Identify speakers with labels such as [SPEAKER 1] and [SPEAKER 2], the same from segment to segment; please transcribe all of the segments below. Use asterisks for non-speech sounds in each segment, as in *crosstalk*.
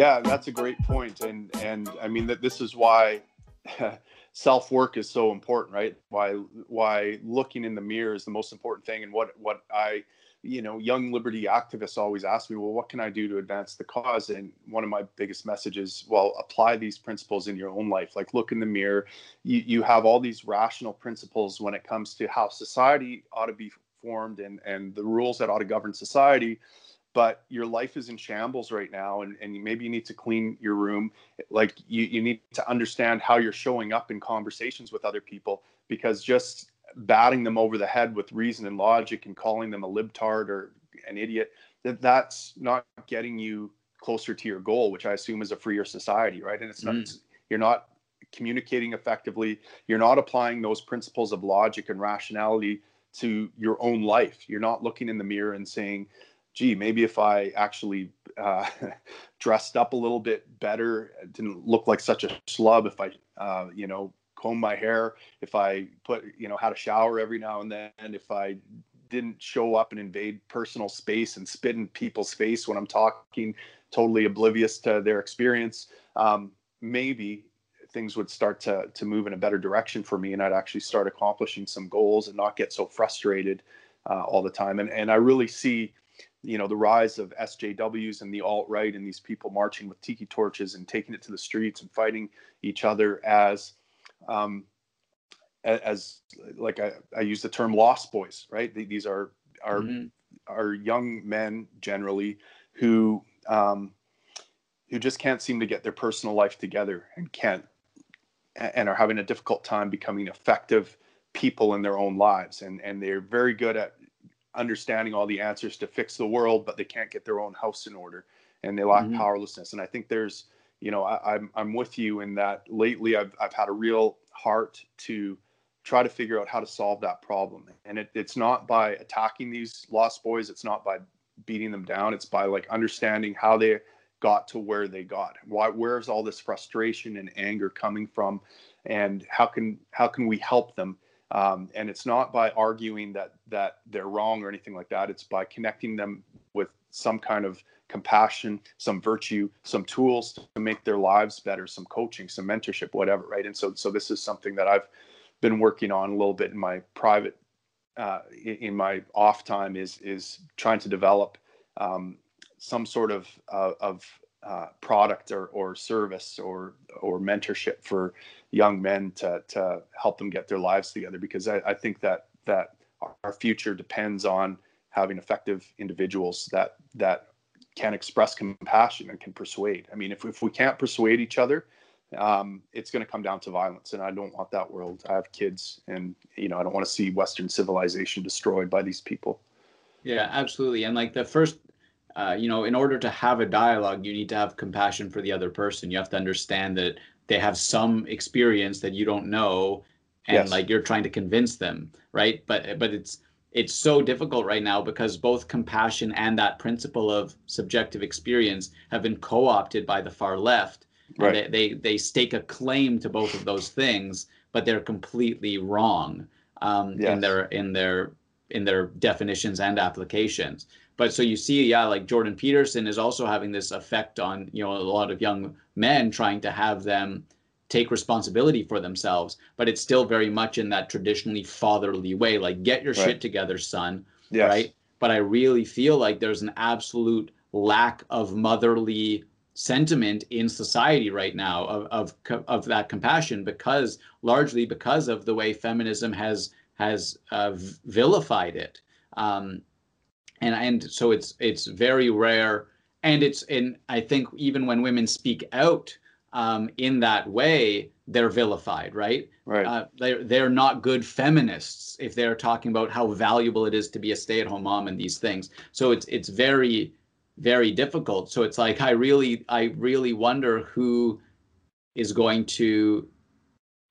[SPEAKER 1] Yeah, that's a great point, and and I mean that this is why *laughs* self work is so important, right? Why why looking in the mirror is the most important thing, and what what I you know young liberty activists always ask me well what can i do to advance the cause? And one of my biggest messages well apply these principles in your own life. Like look in the mirror. You, you have all these rational principles when it comes to how society ought to be formed and and the rules that ought to govern society but your life is in shambles right now and, and maybe you need to clean your room. Like you, you need to understand how you're showing up in conversations with other people because just batting them over the head with reason and logic and calling them a libtard or an idiot that that's not getting you closer to your goal which i assume is a freer society right? And it's not mm. you're not communicating effectively. You're not applying those principles of logic and rationality to your own life. You're not looking in the mirror and saying gee, maybe if I actually uh, *laughs* dressed up a little bit better, didn't look like such a schlub, if I, uh, you know, comb my hair, if I put, you know, had a shower every now and then, if I didn't show up and invade personal space and spit in people's face when I'm talking, totally oblivious to their experience, um, maybe things would start to to move in a better direction for me, and I'd actually start accomplishing some goals and not get so frustrated uh, all the time. And and I really see you know the rise of SJWs and the alt right and these people marching with tiki torches and taking it to the streets and fighting each other as um, as like I, I use the term lost boys right these are are mm-hmm. are young men generally who um, who just can't seem to get their personal life together and can't and are having a difficult time becoming effective people in their own lives and and they're very good at understanding all the answers to fix the world, but they can't get their own house in order and they lack mm-hmm. powerlessness. And I think there's, you know, I, am I'm, I'm with you in that lately I've, I've had a real heart to try to figure out how to solve that problem. And it, it's not by attacking these lost boys. It's not by beating them down. It's by like understanding how they got to where they got. Why, where's all this frustration and anger coming from? And how can, how can we help them? Um, and it's not by arguing that that they're wrong or anything like that. It's by connecting them with some kind of compassion, some virtue, some tools to make their lives better, some coaching, some mentorship, whatever, right? And so, so this is something that I've been working on a little bit in my private, uh, in my off time, is is trying to develop um, some sort of uh, of uh, product or, or service or or mentorship for young men to to help them get their lives together because I, I think that that our future depends on having effective individuals that that can express compassion and can persuade. I mean, if if we can't persuade each other, um, it's going to come down to violence, and I don't want that world. I have kids, and you know, I don't want to see Western civilization destroyed by these people.
[SPEAKER 2] Yeah, absolutely. And like the first uh, you know, in order to have a dialogue, you need to have compassion for the other person. You have to understand that they have some experience that you don't know, and yes. like you're trying to convince them, right? But but it's it's so difficult right now because both compassion and that principle of subjective experience have been co-opted by the far left. Right. They, they they stake a claim to both of those things, but they're completely wrong um, yes. in their in their in their definitions and applications. But so you see, yeah, like Jordan Peterson is also having this effect on, you know, a lot of young men trying to have them take responsibility for themselves. But it's still very much in that traditionally fatherly way, like get your right. shit together, son. Yes. Right. But I really feel like there's an absolute lack of motherly sentiment in society right now of, of of that compassion because largely because of the way feminism has has uh, vilified it um, and and so it's it's very rare. And it's in i think even when women speak out um, in that way they're vilified right?
[SPEAKER 1] Right. Uh,
[SPEAKER 2] they're, they're not good feminists if they're talking about how valuable it is to be a stay-at-home mom and these things. So it's it's very very difficult. So it's like i really i really wonder who is going to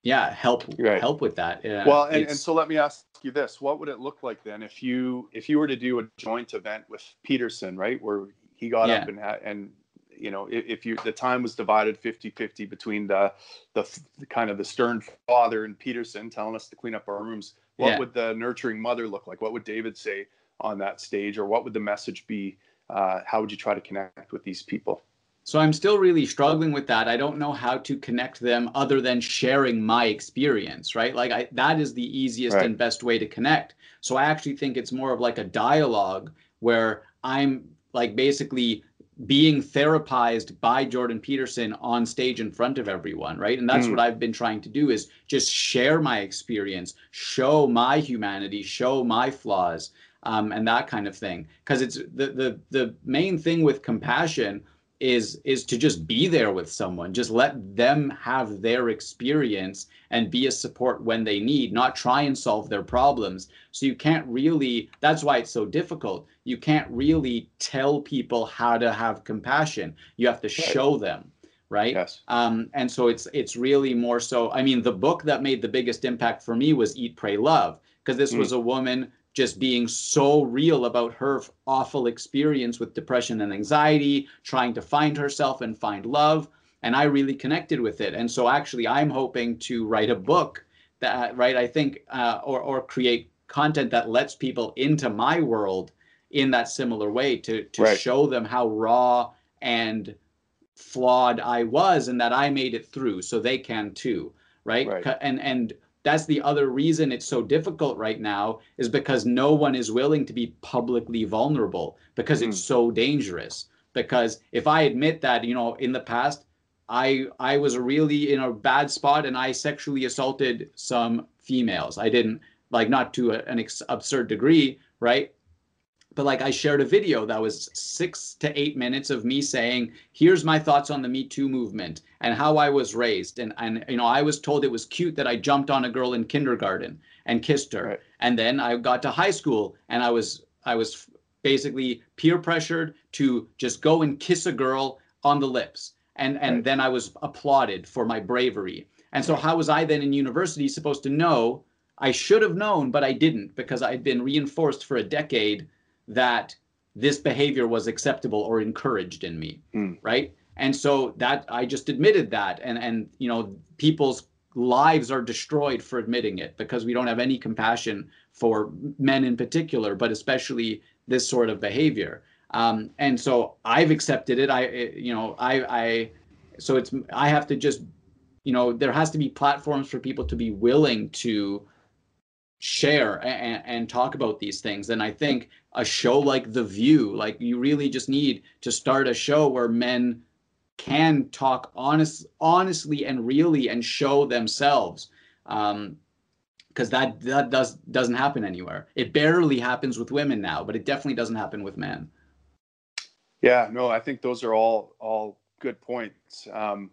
[SPEAKER 2] yeah help right. help with that.
[SPEAKER 1] Uh, well and, and so let me ask you this what would it look like then if you if you were to do a joint event with peterson right where he got yeah. up and had and you know if, if, you the time was divided 50 50 between the, the, the kind of the stern father and peterson telling us to clean up our rooms what yeah. would the nurturing mother look like what would david say on that stage or what would the message be uh, how would you try to connect with these people
[SPEAKER 2] so I'm still really struggling with that. I don't know how to connect them other than sharing my experience, right? Like I, that is the easiest right. and best way to connect. So I actually think it's more of like a dialogue where I'm like basically being therapized by Jordan Peterson on stage in front of everyone, right? And that's mm. what I've been trying to do is just share my experience, show my humanity, show my flaws, um, and that kind of thing. Because it's the the the main thing with compassion is is to just be there with someone. Just let them have their experience and be a support when they need not try and solve their problems. So you can't really that's why it's so difficult. You can't really tell people how to have compassion. You have to show them right?
[SPEAKER 1] Yes.
[SPEAKER 2] um, and so it's it's really more so i mean the book that made the biggest impact for me was eat pray love because this mm. was a woman just being so real about her awful experience with depression and anxiety, trying to find herself and find love. And I really connected with it. And so actually, I'm hoping to write a book that, right, I think, uh, or, or create content that lets people into my world in that similar way to, to right. show them how raw and flawed I was and that I made it through so they can too. Right. right. And, and, that's the other reason it's so difficult right now is because no one is willing to be publicly vulnerable because mm. it's so dangerous. Because if i admit that you know in the past i i was really in a bad spot and i sexually assaulted some females. I didn't like not to a, an ex- absurd degree right but like I shared a video that was six to eight minutes of me saying, here's my thoughts on the Me Too movement and how I was raised. And, and you know, I was told it was cute that I jumped on a girl in kindergarten and kissed her. Right. And then I got to high school and I was I was basically peer pressured to just go and kiss a girl on the lips. And and right. then I was applauded for my bravery. And so how was I then in university supposed to know? I should have known, but I didn't because I'd been reinforced for a decade that this behavior was acceptable or encouraged in me mm. right? And so that i just admitted that. And and you know people's lives are destroyed for admitting it because we don't have any compassion for men in particular but especially this sort of behavior. Um, and so i've accepted it. I you know i i so it's i have to just you know there has to be platforms for people to be willing to share and, and talk about these things. And i think a show like The View. Like you really just need to start a show where men can talk honest, honestly and really and show themselves. Um, because that that does doesn't happen anywhere. It barely happens with women now, but it definitely doesn't happen with men.
[SPEAKER 1] Yeah, no, I think those are all all good points. Um,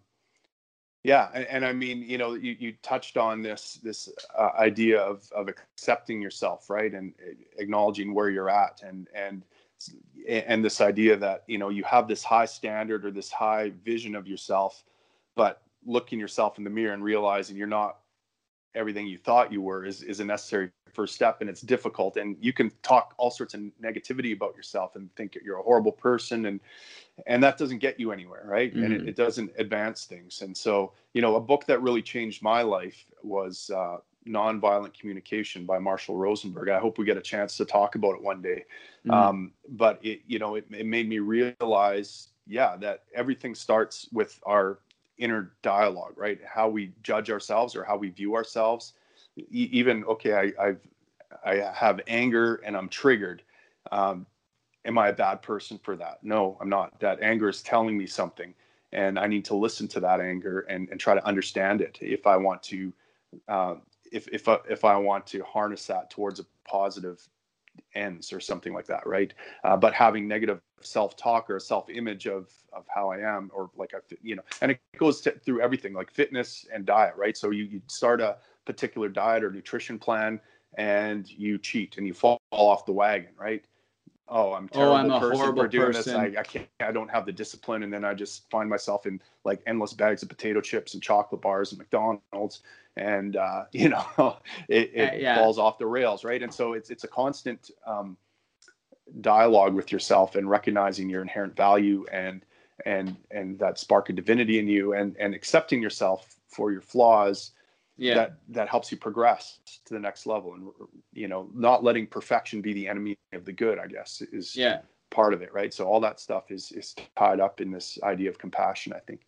[SPEAKER 1] yeah, and, and, I mean, you know, you, you touched on this this uh, idea of of accepting yourself, right, and acknowledging where you're at, and and and this idea that you know you have this high standard or this high vision of yourself, but looking yourself in the mirror and realizing you're not everything you thought you were is is a necessary first step, and it's difficult. And you can talk all sorts of negativity about yourself and think you're a horrible person, and and that doesn't get you anywhere right mm-hmm. and it, mm-hmm. it, doesn't advance things and so you know a book that really changed my life was uh, nonviolent communication by marshall rosenberg i hope we get a chance to talk about it one day mm-hmm. um, but it you know it, it made me realize yeah that everything starts with our inner dialogue right how we judge ourselves or how we view ourselves even okay I, I've I have anger and I'm triggered. Um, am I a bad person for that? No, I'm not. That anger is telling me something, and I need to listen to that anger and, and try to understand it if I want to, uh, if if uh, if I want to harness that towards a positive ends or something like that, right? Uh, but having negative self-talk or a self-image of of how I am, or like I, you know, and it goes to, through everything, like fitness and diet, right? So you you start a particular diet or nutrition plan, and you cheat and you fall off the wagon, right? oh, I'm terrible oh, I'm a person horrible for doing person. this. I, I can't, I don't have the discipline. And then I just find myself in like endless bags of potato chips and chocolate bars and McDonald's. And, uh, *laughs* you know, it, it uh, yeah. falls off the rails. Right. And so it's, it's a constant, um, dialogue with yourself and recognizing your inherent value and, and, and that spark of divinity in you and, and accepting yourself for your flaws yeah. that that helps you progress to the next level and you know not letting perfection be the enemy of the good i guess is
[SPEAKER 2] yeah
[SPEAKER 1] part of it, right? So all that stuff is is tied up in this idea of compassion, I think.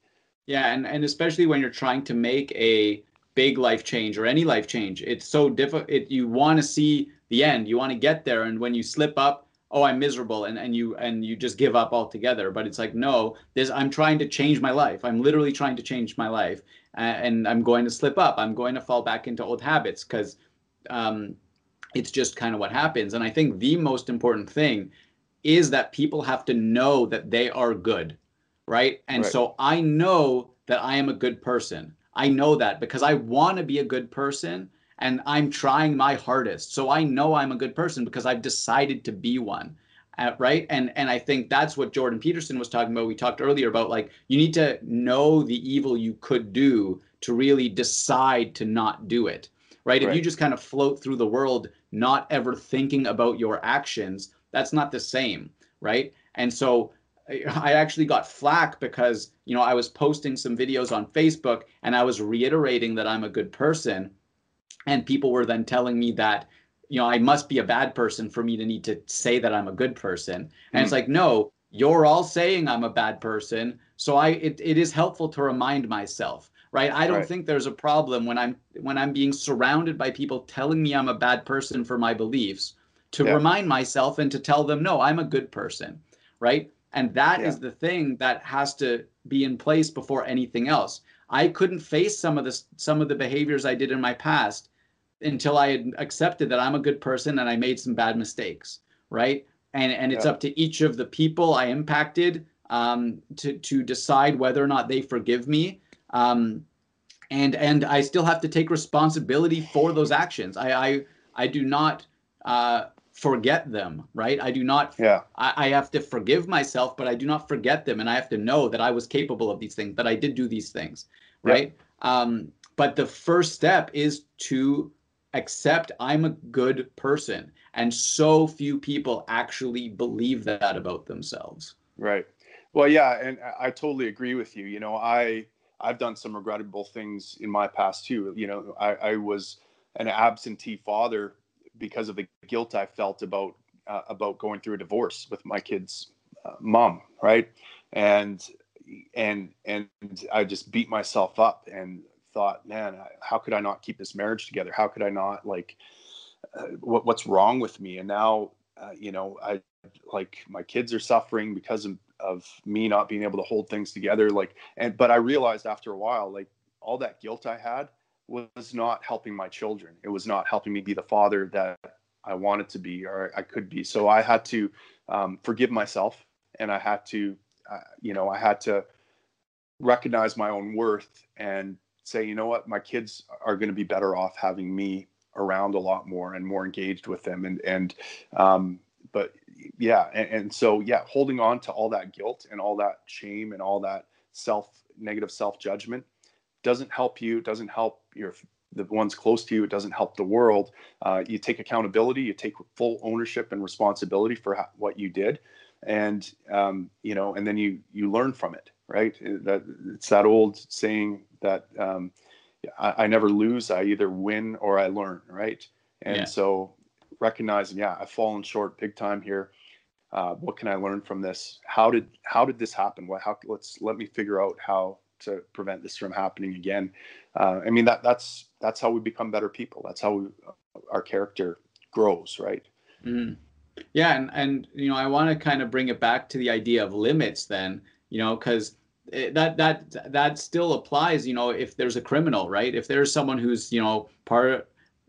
[SPEAKER 2] Yeah, and and especially when you're trying to make a big life change or any life change, it's so difficult. It, you want to see the end, you want to get there, and when you slip up, oh, I'm miserable, and and you and you just give up altogether. But it's like no, this I'm trying to change my life. I'm literally trying to change my life, and I'm going to slip up. I'm going to fall back into old habits because um, it's just kind of what happens. And I think the most important thing is that people have to know that they are good, right? And right. so I know that I am a good person. I know that because I want to be a good person and I'm trying my hardest. So I know I'm a good person because I've decided to be one. Uh, right? And and i think that's what jordan peterson was talking about we talked earlier about like you need to know the evil you could do to really decide to not do it right? right if you just kind of float through the world not ever thinking about your actions that's not the same right? And so i actually got flack because you know i was posting some videos on facebook and i was reiterating that i'm a good person and people were then telling me that you know, I must be a bad person for me to need to say that I'm a good person. And mm-hmm. it's like, no, you're all saying I'm a bad person. So I it, it is helpful to remind myself, right? I don't right. think there's a problem when I'm when I'm being surrounded by people telling me I'm a bad person for my beliefs to yeah. remind myself and to tell them, no, I'm a good person, right? And that yeah. is the thing that has to be in place before anything else. I couldn't face some of the some of the behaviors I did in my past until I had accepted that I'm a good person and I made some bad mistakes, right? And and it's yeah. up to each of the people I impacted um, to to decide whether or not they forgive me. Um, and and I still have to take responsibility for those actions. I I, I do not uh, forget them, right? I do not.
[SPEAKER 1] Yeah.
[SPEAKER 2] I, I have to forgive myself, but I do not forget them, and I have to know that I was capable of these things, that I did do these things, right? Yeah. Um, but the first step is to accept I'm a good person. And so few people actually believe that about themselves.
[SPEAKER 1] Right. Well, yeah, and I totally agree with you. You know, I I've done some regrettable things in my past too. You know, I, I was an absentee father because of the guilt I felt about uh, about going through a divorce with my kid's uh, mom, right? And and and I just beat myself up and thought, man, how could I not keep this marriage together? How could I not like, uh, what, what's wrong with me? And now, uh, you know, I like my kids are suffering because of, of me not being able to hold things together. Like, and, but I realized after a while, like all that guilt I had was not helping my children. It was not helping me be the father that I wanted to be or I could be. So I had to um, forgive myself and I had to, uh, you know, I had to recognize my own worth and say, you know what, my kids are going to be better off having me around a lot more and more engaged with them. And, and, um, but yeah. And, and so, yeah, holding on to all that guilt and all that shame and all that self negative self judgment doesn't help you, doesn't help your, the ones close to you. It doesn't help the world. Uh, you take accountability, you take full ownership and responsibility for what you did. And, um, you know, and then you, you learn from it right? That it's that old saying that um, I, I, never lose. I either win or I learn, right? And yeah. so recognizing, yeah, I've fallen short big time here. Uh, what can I learn from this? How did how did this happen? What how let's let me figure out how to prevent this from happening again. Uh, I mean that that's that's how we become better people. That's how we, our character grows, right?
[SPEAKER 2] Mm. Yeah, and and you know I want to kind of bring it back to the idea of limits then, you know, because that that that still applies you know if there's a criminal right? If there's someone who's you know part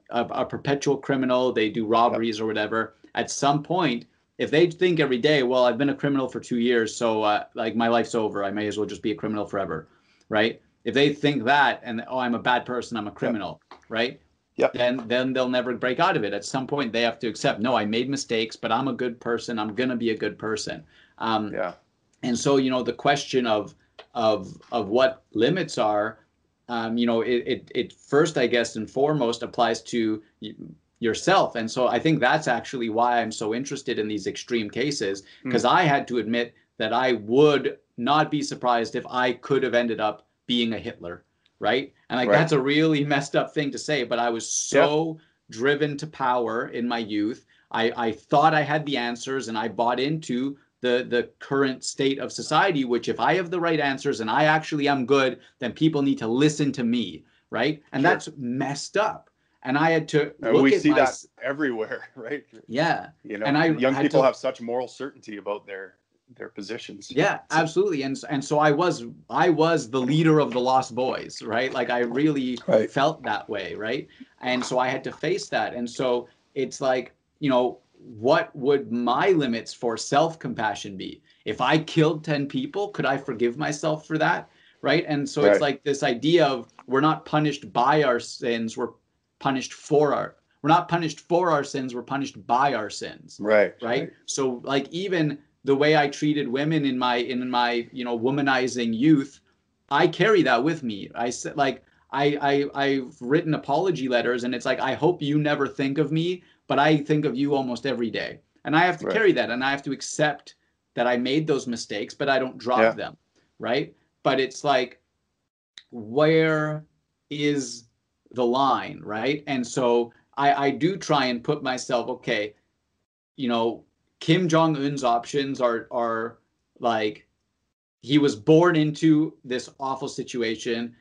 [SPEAKER 2] of a perpetual criminal they do robberies or whatever at some point if they think every day well i've been a criminal for two years so uh, like my life's over i may as well just be a criminal forever right? If they think that and oh i'm a bad person i'm a criminal yep. right?
[SPEAKER 1] Yep.
[SPEAKER 2] then then they'll never break out of it. At some point they have to accept no i made mistakes but i'm a good person i'm going to be a good person.
[SPEAKER 1] Um, yeah.
[SPEAKER 2] and so you know the question of of of what limits are, um, you know, it, it it first, I guess, and foremost applies to yourself. And so I think that's actually why I'm so interested in these extreme cases because mm. I had to admit that I would not be surprised if I could have ended up being a Hitler, right? And like right. that's a really *laughs* messed up thing to say, but I was so driven to power in my youth. I, I thought I had the answers and I bought into the the current state of society which if i have the right answers and i actually am good then people need to listen to me right? And sure. that's messed up. And i had to
[SPEAKER 1] and we see my, that everywhere *laughs* right?
[SPEAKER 2] Yeah.
[SPEAKER 1] You know and i young people to, have such moral certainty about their their positions.
[SPEAKER 2] Yeah absolutely. And and so i was i was the leader of the lost boys right? Like i really right. felt that way right? And so i had to face that. And so it's like you know what would my limits for self compassion be? If I killed 10 people, could I forgive myself for that? Right. And so right. it's like this idea of we're not punished by our sins, we're punished for our we're not punished for our sins, we're punished by our sins.
[SPEAKER 1] Right.
[SPEAKER 2] Right. right. So like even the way I treated women in my in my, you know, womanizing youth, I carry that with me. I said like I, I I've written apology letters and it's like I hope you never think of me but I think of you almost every day. And I have to right. carry that and I have to accept that I made those mistakes, but I don't drop yeah. them. Right. But it's like, where is the line? Right. And so I, I do try and put myself, okay, you know, Kim Jong Un's options are are like he was born into this awful situation,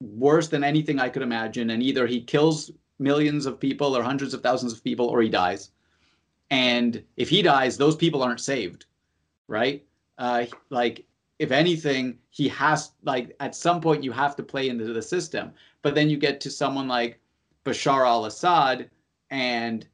[SPEAKER 2] worse than anything I could imagine, and either he kills millions of people or hundreds of thousands of people or he dies. And if he dies, those people aren't saved, right? Uh, like, if anything, he has, like, at some point, you have to play into the system. But then you get to someone like Bashar al Assad, and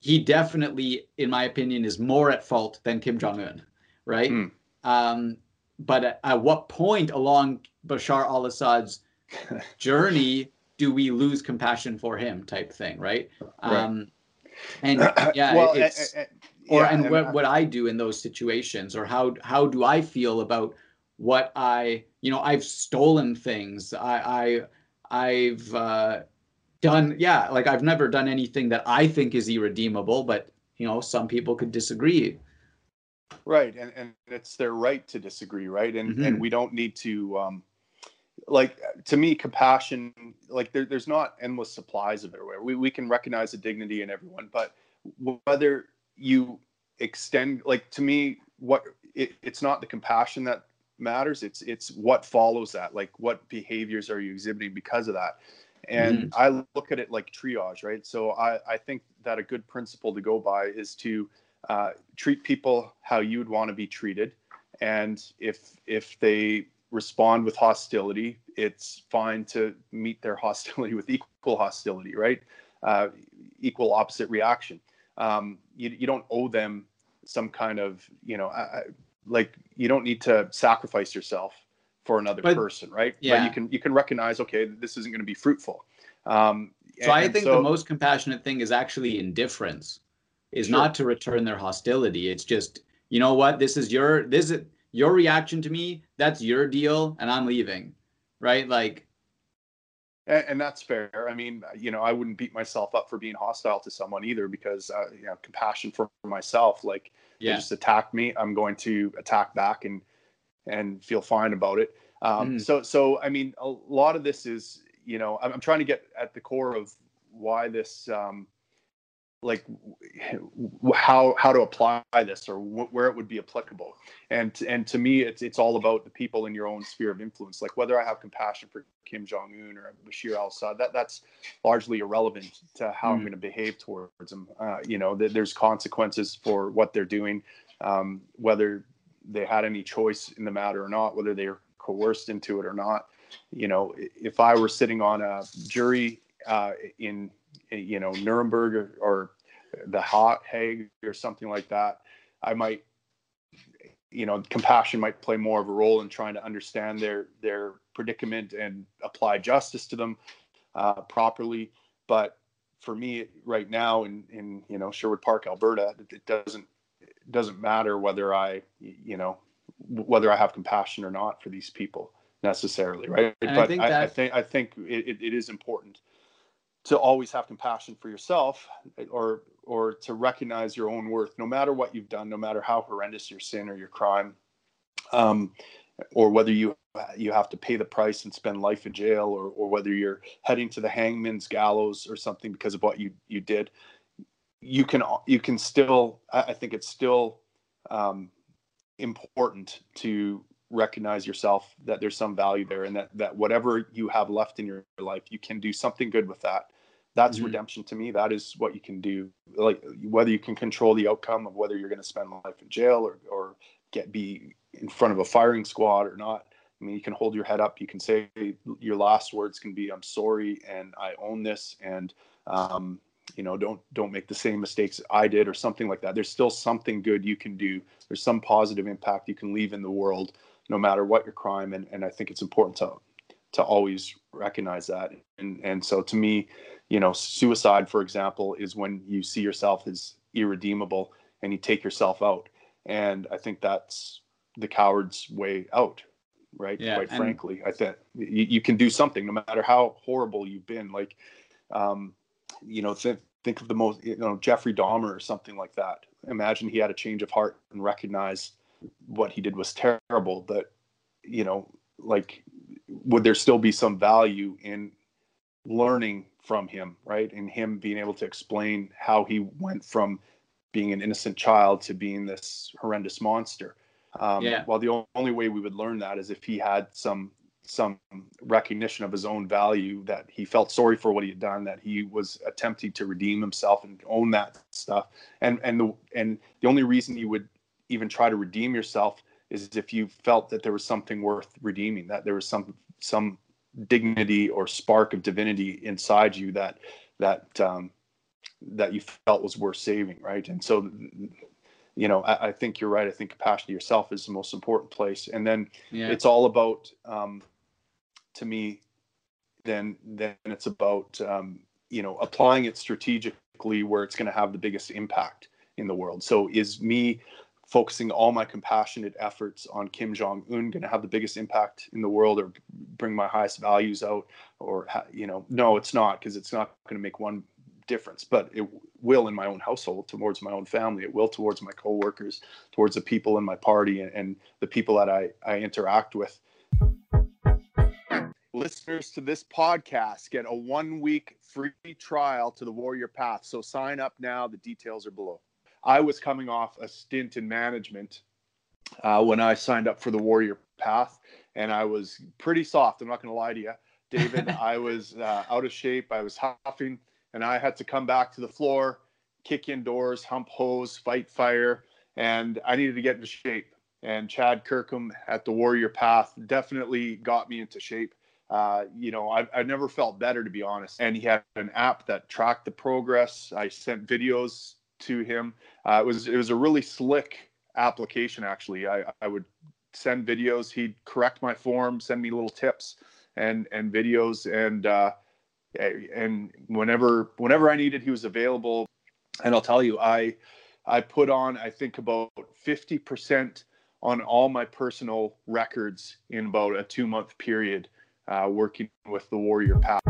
[SPEAKER 2] he definitely, in my opinion, is more at fault than Kim Jong un, right? Mm. Um, but at, at what point along Bashar al Assad's *laughs* journey do we lose compassion for him type thing right, right. um and *coughs* yeah well, it's or yeah, and, and what, what i do in those situations or how how do i feel about what i you know i've stolen things i i i've uh done yeah like i've never done anything that i think is irredeemable but you know some people could disagree
[SPEAKER 1] right and and it's their right to disagree right and mm-hmm. and we don't need to um like to me compassion like there, there's not endless supplies of it we, we can recognize the dignity in everyone but whether you extend like to me what it, it's not the compassion that matters. It's it's what follows that like what behaviors are you exhibiting because of that? And mm. i look at it like triage right? So i i think that a good principle to go by is to uh, treat people how you would want to be treated. And if if they respond with hostility, it's fine to meet their *laughs* hostility with equal hostility, right? Uh, equal opposite reaction. Um, you, you don't owe them some kind of, you know, uh, like you don't need to sacrifice yourself for another but, person, right? Yeah. But you can you can recognize, okay, this isn't going to be fruitful. Um,
[SPEAKER 2] so and, I think so, the most compassionate thing is actually indifference, is sure. not to return their hostility. It's just, you know what, this is your this is your reaction to me, that's your deal, and I'm leaving. Right? Like
[SPEAKER 1] and, and, that's fair. I mean, you know, I wouldn't beat myself up for being hostile to someone either because, uh, you know, compassion for myself. Like, yeah. they just attacked me, I'm going to attack back and and feel fine about it. Um, mm. So, so I mean, a lot of this is, you know, I'm, I'm, trying to get at the core of why this um, like how how to apply this or wh- where it would be applicable. And and to me it's it's all about the people in your own sphere of influence. Like whether i have compassion for kim jong-un or bashar al-assad that that's largely irrelevant to how mm. i'm going to behave towards them uh, you know th- there's consequences for what they're doing um, whether they had any choice in the matter or not whether they're coerced into it or not. You know if i were sitting on a jury uh, in you know Nuremberg or, or the hot Hague or something like that, I might you know compassion might play more of a role in trying to understand their their predicament and apply justice to them uh, properly. But for me right now in in you know Sherwood Park, Alberta, it doesn't it doesn't matter whether I you know whether I have compassion or not for these people necessarily, right?
[SPEAKER 2] And but I think.
[SPEAKER 1] I, I think I think it, it is important to always have compassion for yourself or or to recognize your own worth no matter what you've done no matter how horrendous your sin or your crime um, or whether you you have to pay the price and spend life in jail or, or whether you're heading to the hangman's gallows or something because of what you you did you can you can still I think it's still um, important to recognize yourself that there's some value there and that that whatever you have left in your life you can do something good with that that's mm-hmm. redemption to me. That is what you can do. Like whether you can control the outcome of whether you're going to spend life in jail or or get be in front of a firing squad or not i mean you can hold your head up. You can say your last words can be i'm sorry and i own this and um, you know don't don't make the same mistakes i did or something like that. There's still something good you can do. There's some positive impact you can leave in the world no matter what your crime and, and i think it's important to to always recognize that. And and so to me you know suicide for example is when you see yourself as irredeemable and you take yourself out and i think that's the coward's way out right yeah, quite frankly i think you, you can do something no matter how horrible you've been like um, you know, th- think of the most, you know, Jeffrey Dahmer or something like that. Imagine he had a change of heart and recognized what he did was terrible. That, you know, like, would there still be some value in learning from him, right? And him being able to explain how he went from being an innocent child to being this horrendous monster. Um, yeah. Well, the only way we would learn that is if he had some some recognition of his own value that he felt sorry for what he had done that he was attempting to redeem himself and own that stuff and and the and the only reason you would even try to redeem yourself is if you felt that there was something worth redeeming that there was some some dignity or spark of divinity inside you that that um, that you felt was worth saving right and so you know I, I, think you're right i think compassion to yourself is the most important place and then yeah. it's all about um, to me, then then it's about um, you know applying it strategically where it's going to have the biggest impact in the world. So is me focusing all my compassionate efforts on Kim Jong Un going to have the biggest impact in the world or bring my highest values out or you know no it's not because it's not going to make one difference but it will in my own household towards my own family it will towards my coworkers towards the people in my party and, and the people that I, I interact with listeners to this podcast get a one week free trial to the Warrior Path. So sign up now. The details are below. I was coming off a stint in management uh, when I signed up for the Warrior Path, and I was pretty soft. I'm not going to lie to you, David. *laughs* I was uh, out of shape. I was huffing, and I had to come back to the floor, kick indoors, hump hose, fight fire, and I needed to get into shape. And Chad Kirkham at the Warrior Path definitely got me into shape uh, you know, I've, I've never felt better to be honest. And he had an app that tracked the progress. I sent videos to him. Uh, it was it was a really slick application actually. I, I would send videos. He'd correct my form, send me little tips and and videos, and uh, and whenever whenever I needed, he was available. And I'll tell you, I I put on I think about fifty percent on all my personal records in about a two month period uh, working with the warrior path.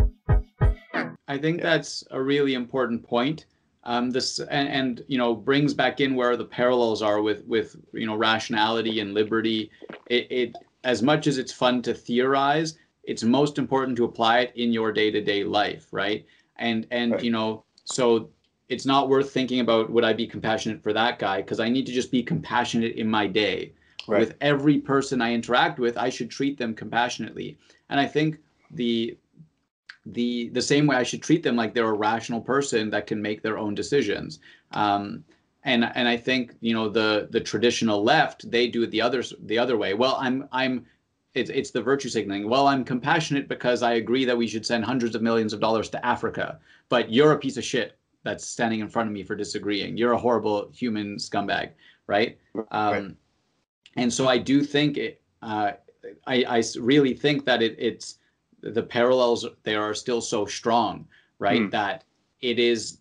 [SPEAKER 2] I think yeah. that's a really important point. Um, this and, and, you know brings back in where the parallels are with with you know rationality and liberty. It, it as much as it's fun to theorize, it's most important to apply it in your day to day life, right? And and right. you know so it's not worth thinking about would I be compassionate for that guy because I need to just be compassionate in my day. Right. With every person I interact with, I should treat them compassionately. And I think the the the same way I should treat them like they're a rational person that can make their own decisions. Um, and and I think you know the the traditional left they do it the other the other way. Well, I'm I'm it's it's the virtue signaling. Well, I'm compassionate because I agree that we should send hundreds of millions of dollars to Africa, but you're a piece of shit that's standing in front of me for disagreeing. You're a horrible human scumbag, right? right. Um, and so I do think it. Uh, I, I really think that it, it's the parallels there are still so strong, right? Mm. That it is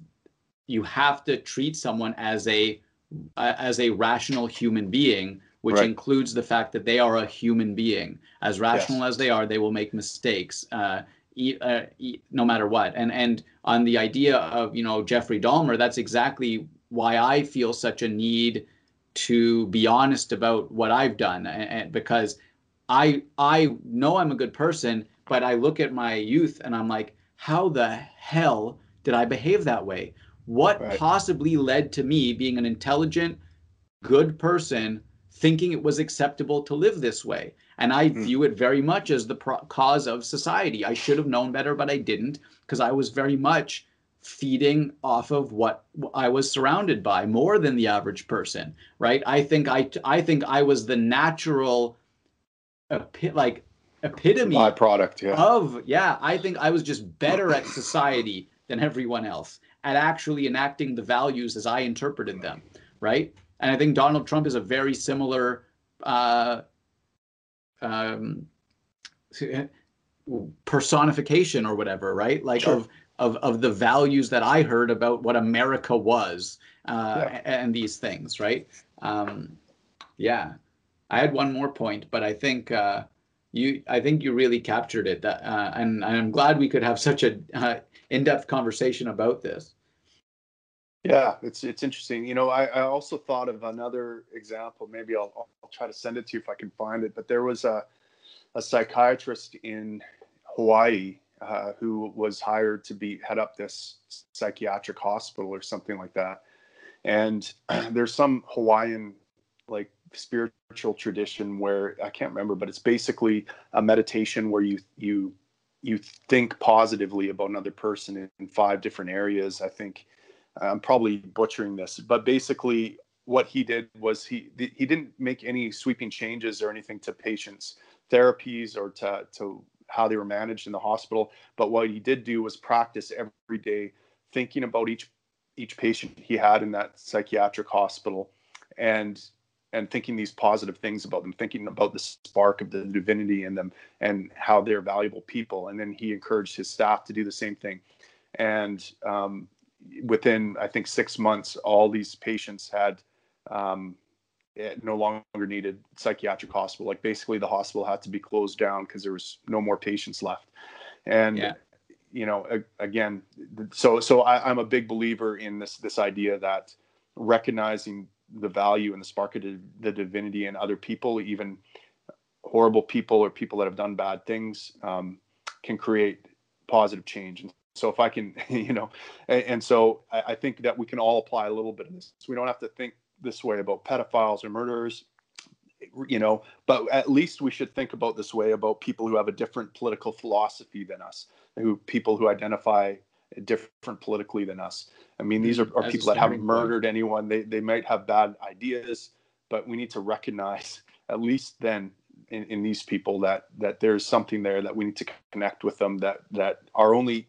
[SPEAKER 2] you have to treat someone as a uh, as a rational human being, which right. includes the fact that they are a human being. As rational yes. as they are, they will make mistakes. Uh, e- uh, e- no matter what. And and on the idea of you know Jeffrey Dahmer, that's exactly why I feel such a need to be honest about what I've done, and, and because I I know I'm a good person, but I look at my youth and I'm like, how the hell did I behave that way? what
[SPEAKER 1] Right.
[SPEAKER 2] possibly led to me being an intelligent good person thinking it was acceptable to live this way and i
[SPEAKER 1] Hmm.
[SPEAKER 2] view it very much as the pro- cause of society i should have known better but i didn't because i was very much feeding off of what i was surrounded by more than the average person right i think i i think i was the natural like epitome
[SPEAKER 1] byproduct. Yeah.
[SPEAKER 2] of yeah i think i was just better at society than everyone else at actually enacting the values as i interpreted them right and i think donald trump is a very similar uh, um, personification or whatever right like
[SPEAKER 1] Sure.
[SPEAKER 2] of of of the values that i heard about what america was uh,
[SPEAKER 1] Yeah.
[SPEAKER 2] and these things right um, yeah i had one more point but i think uh, you i think you really captured it that uh, and, i'm glad we could have such a uh, in-depth conversation about this
[SPEAKER 1] Yeah, it's it's interesting. You know, I, I also thought of another example. Maybe I'll, I'll try to send it to you if I can find it. But there was a a psychiatrist in Hawaii uh, who was hired to be head up this psychiatric hospital or something like that. And *clears throat* there's some Hawaiian like spiritual tradition where I can't remember, but it's basically a meditation where you you you think positively about another person in, five different areas. I think uh, I'm probably butchering this, but basically what he did was he he didn't make any sweeping changes or anything to patients' therapies or to to how they were managed in the hospital. But what he did do was practice every day, thinking about each each patient he had in that psychiatric hospital, and and thinking these positive things about them, thinking about the spark of the divinity in them and how they're valuable people. And then he encouraged his staff to do the same thing. And um, within I think six months, all these patients had um, eh, no longer needed psychiatric hospital. Like basically, the hospital had to be closed down because there was no more patients left. And
[SPEAKER 2] Yeah.
[SPEAKER 1] you know, again, so so I, I'm a big believer in this this idea that recognizing the value and the spark of the, divinity in other people, even horrible people or people that have done bad things, um, can create positive change. And so if I can, *laughs* you know, and, and so I, I think that we can all apply a little bit of this. We don't have to think this way about pedophiles or murderers, you know, but at least we should think about this way about people who have a different political philosophy than us, who people who identify different politically than us. I mean, these are, are people that haven't murdered anyone. They they might have bad ideas, but we need to recognize *laughs* at least then in, in these people that that there's something there that we need to connect with them. That that our only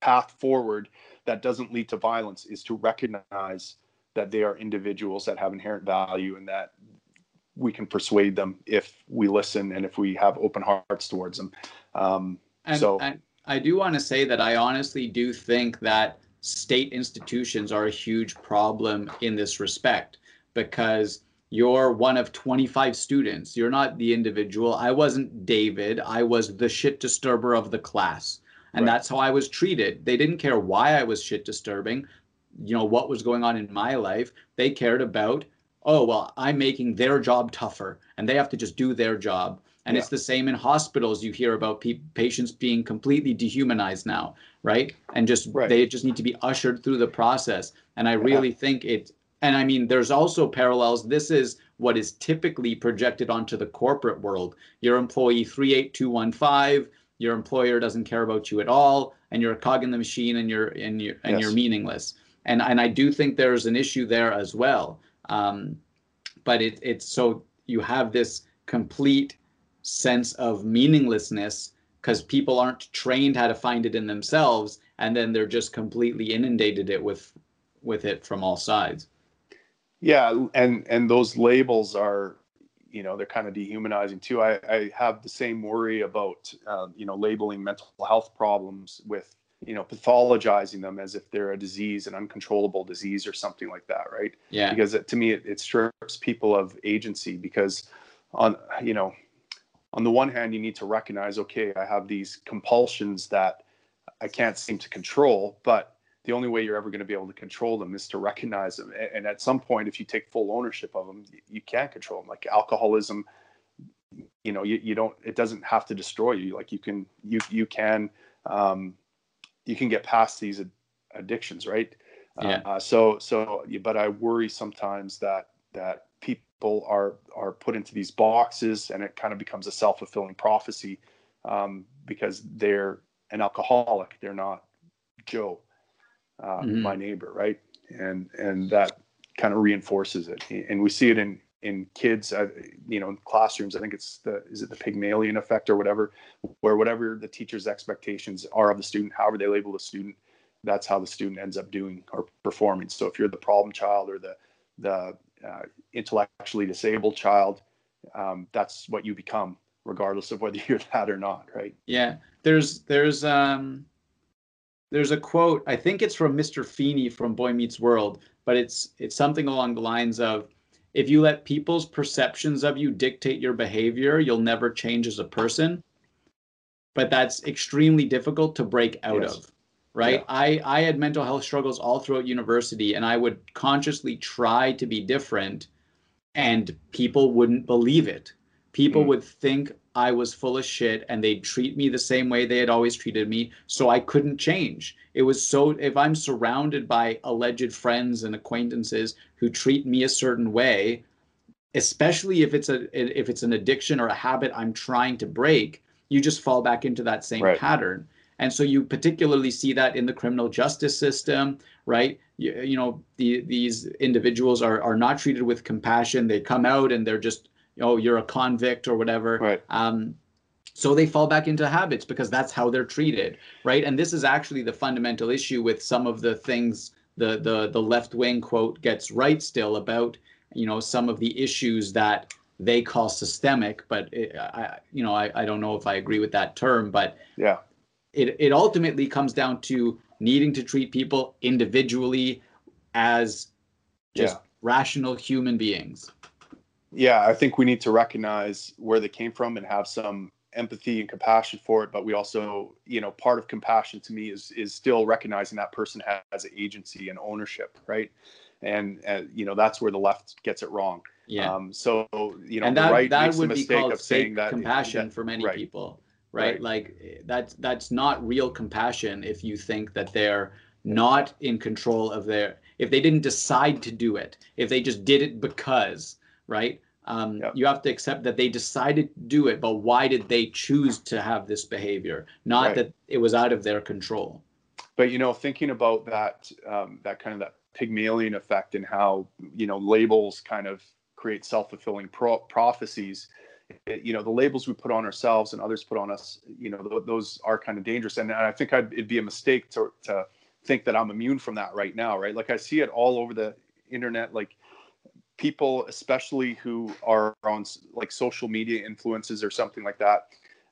[SPEAKER 1] path forward that doesn't lead to violence is to recognize that they are individuals that have inherent value and that we can persuade them if we listen and if we have open hearts towards them. Um,
[SPEAKER 2] And,
[SPEAKER 1] So-
[SPEAKER 2] and I do want to say that I honestly do think that state institutions are a huge problem in this respect because you're one of 25 students. You're not the individual. I wasn't David. I was the shit disturber of the class. And
[SPEAKER 1] Right.
[SPEAKER 2] that's how I was treated. They didn't care why I was shit disturbing, you know, what was going on in my life. They cared about, oh, well, I'm making their job tougher and they have to just do their job. And
[SPEAKER 1] Yeah.
[SPEAKER 2] it's the same in hospitals. You hear about pe- patients being completely dehumanized now, right? And just
[SPEAKER 1] Right.
[SPEAKER 2] they just need to be ushered through the process. And I really think it. And I mean, there's also parallels. This is what is typically projected onto the corporate world. Your employee 38215, your employer doesn't care about you at all, and you're a cog in the machine, and you're and you're and you're meaningless. And and I do think there's an issue there as well. Um, but it, it's so you have this complete sense of meaninglessness because people aren't trained how to find it in themselves and then they're just completely inundated it with with it from all sides
[SPEAKER 1] Yeah, and and those labels are, you know, they're kind of dehumanizing too. I, I have the same worry about, uh, you know, labeling mental health problems with, you know, pathologizing them as if they're a disease, an uncontrollable disease or something like that, right?
[SPEAKER 2] yeah
[SPEAKER 1] Because it, to me, it, it strips people of agency. Because on, you know, on the one hand, you need to recognize, okay, I have these compulsions that I can't seem to control, but the only way you're ever going to be able to control them is to recognize them. And at some point, if you take full ownership of them, you can't control them. Like alcoholism, you know, you, you don't, it doesn't have to destroy you. Like you can, you, you can, um, you can get past these addictions, right?
[SPEAKER 2] Yeah.
[SPEAKER 1] Uh, so so but I worry sometimes that that people are are put into these boxes and it kind of becomes a self-fulfilling prophecy um, because they're an alcoholic. They're not joe uh, mm-hmm. my neighbor right? And and that kind of reinforces it. And we see it in in kids uh, you know in classrooms. I think it's the is it the pygmalion effect or whatever where whatever the teacher's expectations are of the student however they label the student that's how the student ends up doing or performing. So if you're the problem child or the the uh, intellectually disabled child, um, that's what you become, regardless of whether *laughs* you're that or not, right?
[SPEAKER 2] Yeah, there's there's um there's a quote. I think it's from Mr. Feeney from Boy Meets World, but it's it's something along the lines of, if you let people's perceptions of you dictate your behavior, you'll never change as a person. But that's extremely difficult to break out yes. of right? Yeah. I, I had mental health struggles all throughout university, and I would consciously try to be different, and people wouldn't believe it. People mm. would think I was full of shit, and they'd treat me the same way they had always treated me, so I couldn't change. It was so, if I'm surrounded by alleged friends and acquaintances who treat me a certain way, especially if it's a if it's an addiction or a habit I'm trying to break, you just fall back into that same right. pattern and so you particularly see that in the criminal justice system, right? You, you know, the, these individuals are, are not treated with compassion. They come out and they're just, oh, you're a convict or whatever.
[SPEAKER 1] Right.
[SPEAKER 2] Um, so they fall back into habits because that's how they're treated, right? And this is actually the fundamental issue with some of the things the the the left wing quote gets right still about, you know, some of the issues that they call systemic, but it, I, you know, I, I don't know if I agree with that term, but
[SPEAKER 1] yeah,
[SPEAKER 2] it, it ultimately comes down to needing to treat people individually as just yeah. rational human beings.
[SPEAKER 1] Yeah, I think we need to recognize where they came from and have some empathy and compassion for it. But we also, you know, part of compassion to me is is still recognizing that person has agency and ownership, right? And, and you know that's where the left gets it wrong.
[SPEAKER 2] Yeah.
[SPEAKER 1] Um, so you know,
[SPEAKER 2] and that,
[SPEAKER 1] right
[SPEAKER 2] that would be called of saying that compassion that, for many
[SPEAKER 1] right.
[SPEAKER 2] people right? right? Like that's that's not real compassion if you think that they're not in control of their if they didn't decide to do it, if they just did it because, right? Um, yep. You have to accept that they decided to do it, but why did they choose to have this behavior? Not right. that it was out of their control.
[SPEAKER 1] But you know, thinking about that, um, that kind of that Pygmalion effect and how you know labels kind of create self-fulfilling pro- prophecies it, you know the labels we put on ourselves and others put on us you know th- those are kind of dangerous. And, and i think I'd, it'd be a mistake to, to think that i'm immune from that right now right? Like i see it all over the internet like people especially who are on like social media influences or something like that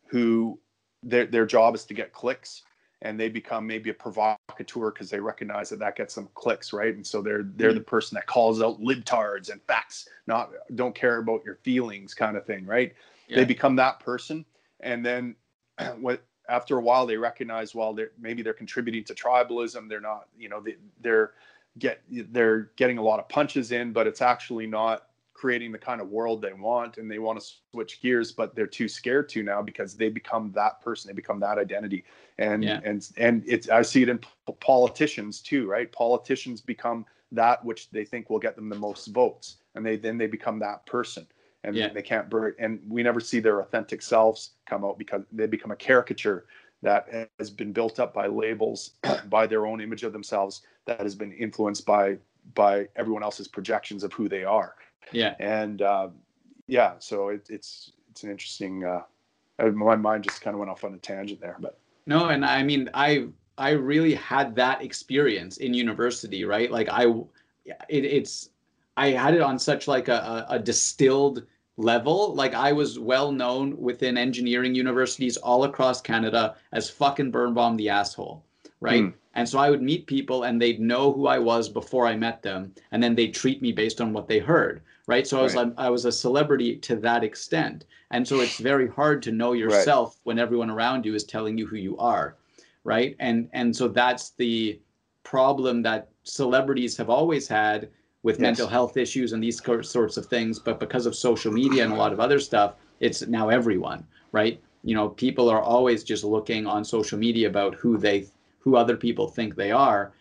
[SPEAKER 1] who their, their job is to get clicks and they become maybe a provocateur because they recognize that that gets them clicks, right? And so they're they're mm-hmm. the person that calls out libtards and facts, not don't care about your feelings, kind of thing, right? Yeah. They become that person, and then *clears throat* what? After a while, they recognize well, they're maybe they're contributing to tribalism. They're not, you know, they, they're get they're getting a lot of punches in, but it's actually not creating the kind of world they want and they want to switch gears but they're too scared to now because they become that person they become that identity and yeah. and and it's i see it in politicians too right politicians become that which they think will get them the most votes and they then they become that person and yeah. they can't and we never see their authentic selves come out because they become a caricature that has been built up by labels *clears throat* by their own image of themselves that has been influenced by by everyone else's projections of who they are
[SPEAKER 2] yeah.
[SPEAKER 1] And uh, yeah, so it, it's it's an interesting. Uh, my mind just kind of went off on a tangent there, but
[SPEAKER 2] no, and I mean, I I really had that experience in university, right? Like I, it, it's I had it on such like a, a distilled level. Like I was well known within engineering universities all across Canada as fucking Birnbaum the asshole, right? Mm. And so I would meet people and they'd know who I was before I met them, and then they'd treat me based on what they heard right? So I was right. I was a celebrity to that extent, and so it's very hard to know yourself right. when everyone around you is telling you who you are, right? And and so that's the problem that celebrities have always had with yes. mental health issues and these sorts of things, but because of social media and a lot of other stuff, it's now everyone, right? You know, people are always just looking on social media about who they who other people think they are.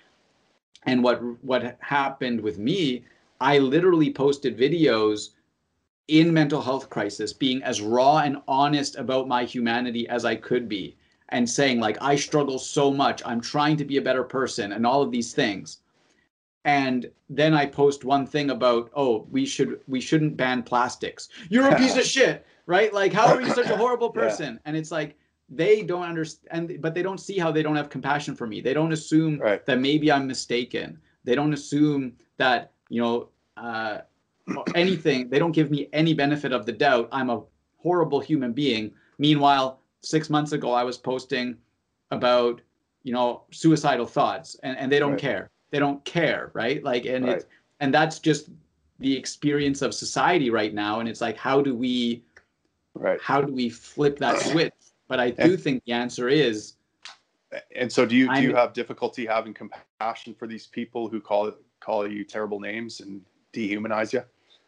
[SPEAKER 2] And what what happened with me i literally posted videos in mental health crisis being as raw and honest about my humanity as i could be and saying like i struggle so much. I'm trying to be a better person and all of these things. And then i post one thing about oh we should we shouldn't ban plastics. You're a piece of *laughs* shit right? Like how are you such a horrible person. Yeah. and it's like they don't understand but they don't see how they don't have compassion for me. They don't assume right. that maybe i'm mistaken. They don't assume that you know uh, anything they don't give me any benefit of the doubt. I'm a horrible human being. Meanwhile six months ago i was posting about you know suicidal thoughts and, and they don't right. care. They don't care right? Like and right. it's and that's just the experience of society right now and it's like how do we right. how do we flip that switch but I do and, think the answer is.
[SPEAKER 1] And so, do you do you have difficulty having compassion for these people who call call you terrible names and dehumanize you?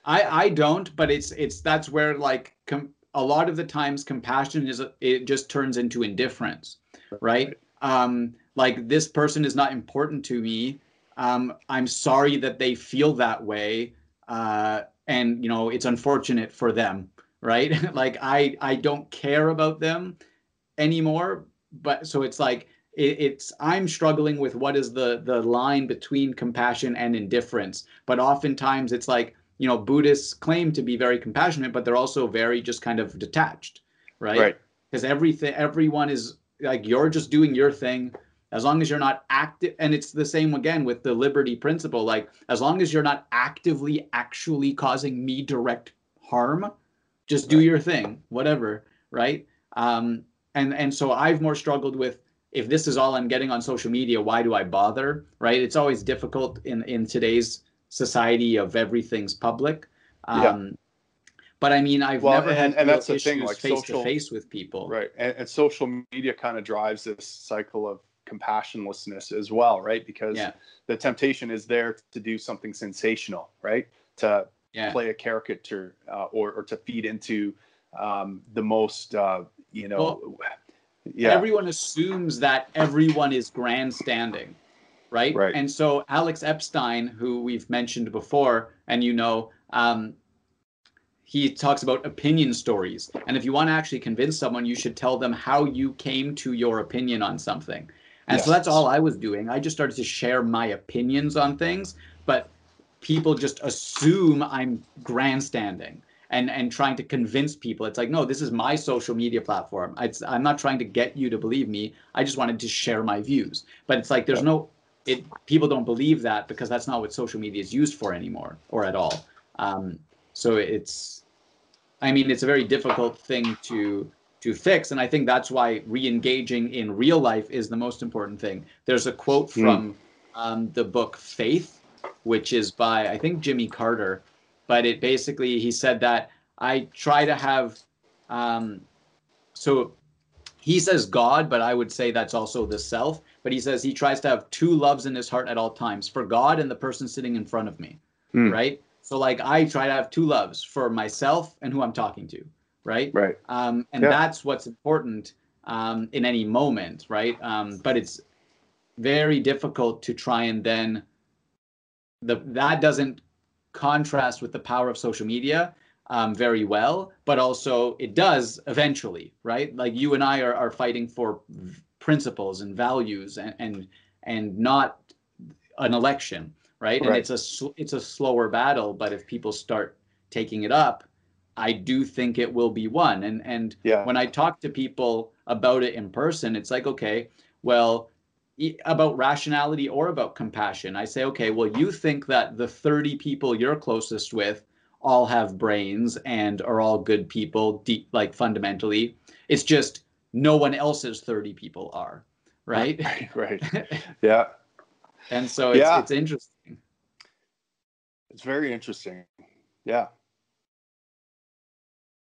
[SPEAKER 2] I I don't, but it's it's that's where like com- a lot of the times compassion is it just turns into indifference, right? right? Um, like this person is not important to me. Um, I'm sorry that they feel that way, uh, and you know it's unfortunate for them right? *laughs* like I I don't care about them anymore. But so it's like it, it's I'm struggling with what is the the line between compassion and indifference. But oftentimes it's like you know Buddhists claim to be very compassionate, but they're also very just kind of detached, right? Right. Because everything everyone is like you're just doing your thing as long as you're not active and it's the same again with the liberty principle like as long as you're not actively actually causing me direct harm just do right. your thing whatever right um, and and so i've more struggled with if this is all i'm getting on social media why do i bother right it's always difficult in in today's society of everything's public um, yeah. but i mean i've well, never and, had and that's the thing like face social, to face with people
[SPEAKER 1] right and, and social media kind of drives this cycle of compassionlessness as well right because yeah. the temptation is there to do something sensational right to yeah. play a caricature uh, or, or to feed into um, the most, uh, you know, well,
[SPEAKER 2] yeah. Everyone assumes that everyone is grandstanding, right? Right. And so Alex Epstein, who we've mentioned before, and you know, um, he talks about opinion stories. And if you want to actually convince someone, you should tell them how you came to your opinion on something. And yes. so that's all I was doing. I just started to share my opinions on things, but people just assume I'm grandstanding and and trying to convince people. It's like, no, this is my social media platform. It's, I'm not trying to get you to believe me. I just wanted to share my views. But it's like there's no it. People don't believe that because that's not what social media is used for anymore or at all. Um, so it's, I mean, it's a very difficult thing to to fix, and I think that's why re-engaging in real life is the most important thing. There's a quote hmm. from mm. um, the book Faith which is by I think Jimmy Carter, but it basically he said that I try to have um, so he says God, but I would say that's also the self. But he says he tries to have two loves in his heart at all times for God and the person sitting in front of me, mm. right? So like I try to have two loves for myself and who I'm talking to, right?
[SPEAKER 1] Right.
[SPEAKER 2] Um, and yeah. that's what's important um, in any moment, right? Um, but it's very difficult to try and then the that doesn't contrast with the power of social media um, very well, but also it does eventually, right? Like you and I are, are fighting for principles and values and, and and not an election, right? right? And it's a it's a slower battle, but if people start taking it up, I do think it will be won. And and yeah. when I talk to people about it in person, it's like, okay, well, about rationality or about compassion. I say, okay, well, you think that the 30 people you're closest with all have brains and are all good people, deep, like fundamentally. It's just no one else's 30 people are, right? *laughs*
[SPEAKER 1] Right. right. *laughs* yeah.
[SPEAKER 2] and so it's, yeah. it's interesting.
[SPEAKER 1] It's very interesting. Yeah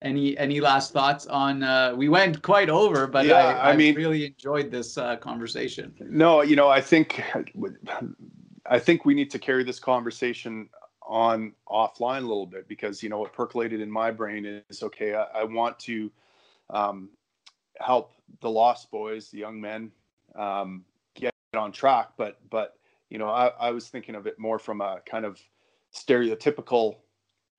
[SPEAKER 2] any any last thoughts on uh, we went quite over but yeah, I, I, I mean really enjoyed this uh, conversation.
[SPEAKER 1] No you know i think i think we need to carry this conversation on offline a little bit because you know what percolated in my brain is okay i, I want to um, help the lost boys the young men um, get on track but but you know, I, I was thinking of it more from a kind of stereotypical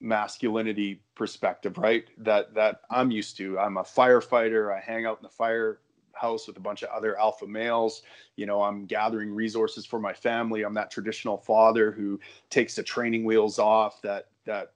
[SPEAKER 1] masculinity perspective, right? That that I'm used to. I'm a firefighter. I hang out in the firehouse with a bunch of other alpha males. You know, I'm gathering resources for my family. I'm that traditional father who takes the training wheels off. That that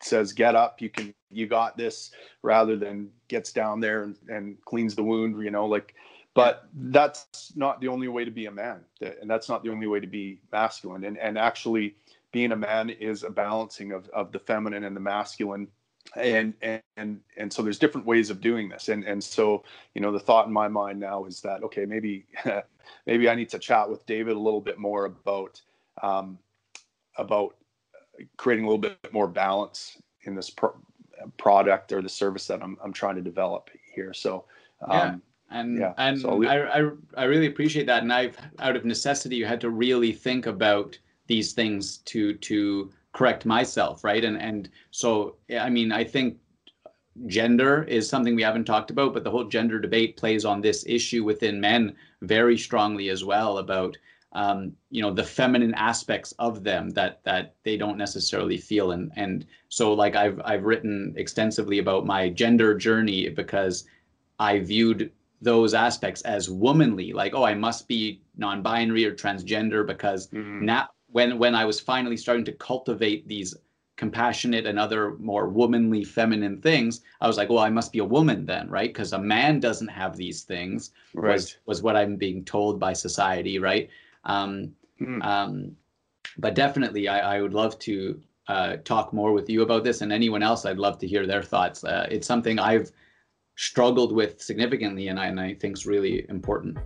[SPEAKER 1] says, "Get up. You can. You got this." Rather than gets down there and, and cleans the wound. You know, like. But that's not the only way to be a man, and that's not the only way to be masculine. And and actually, being a man is a balancing of, of the feminine and the masculine. And and and so there's different ways of doing this. And and so you know the thought in my mind now is that okay maybe *laughs* maybe i need to chat with david a little bit more about um, about creating a little bit more balance in this pro- product or the service that i'm, I'm trying to develop here. So
[SPEAKER 2] um, yeah and yeah, and so I, I i really appreciate that. And i've out of necessity you had to really think about these things to to correct myself right and and so i mean i think gender is something we haven't talked about but the whole gender debate plays on this issue within men very strongly as well about um, you know the feminine aspects of them that that they don't necessarily feel and and so like I've I've written extensively about my gender journey because I viewed those aspects as womanly like oh I must be non-binary or transgender because mm-hmm. now when when I was finally starting to cultivate these compassionate and other more womanly feminine things i was like well i must be a woman then right because a man doesn't have these things right. was was what i'm being told by society right um, mm. um, but definitely I, I would love to uh, talk more with you about this and anyone else i'd love to hear their thoughts uh, it's something i've struggled with significantly and I, and I think is really important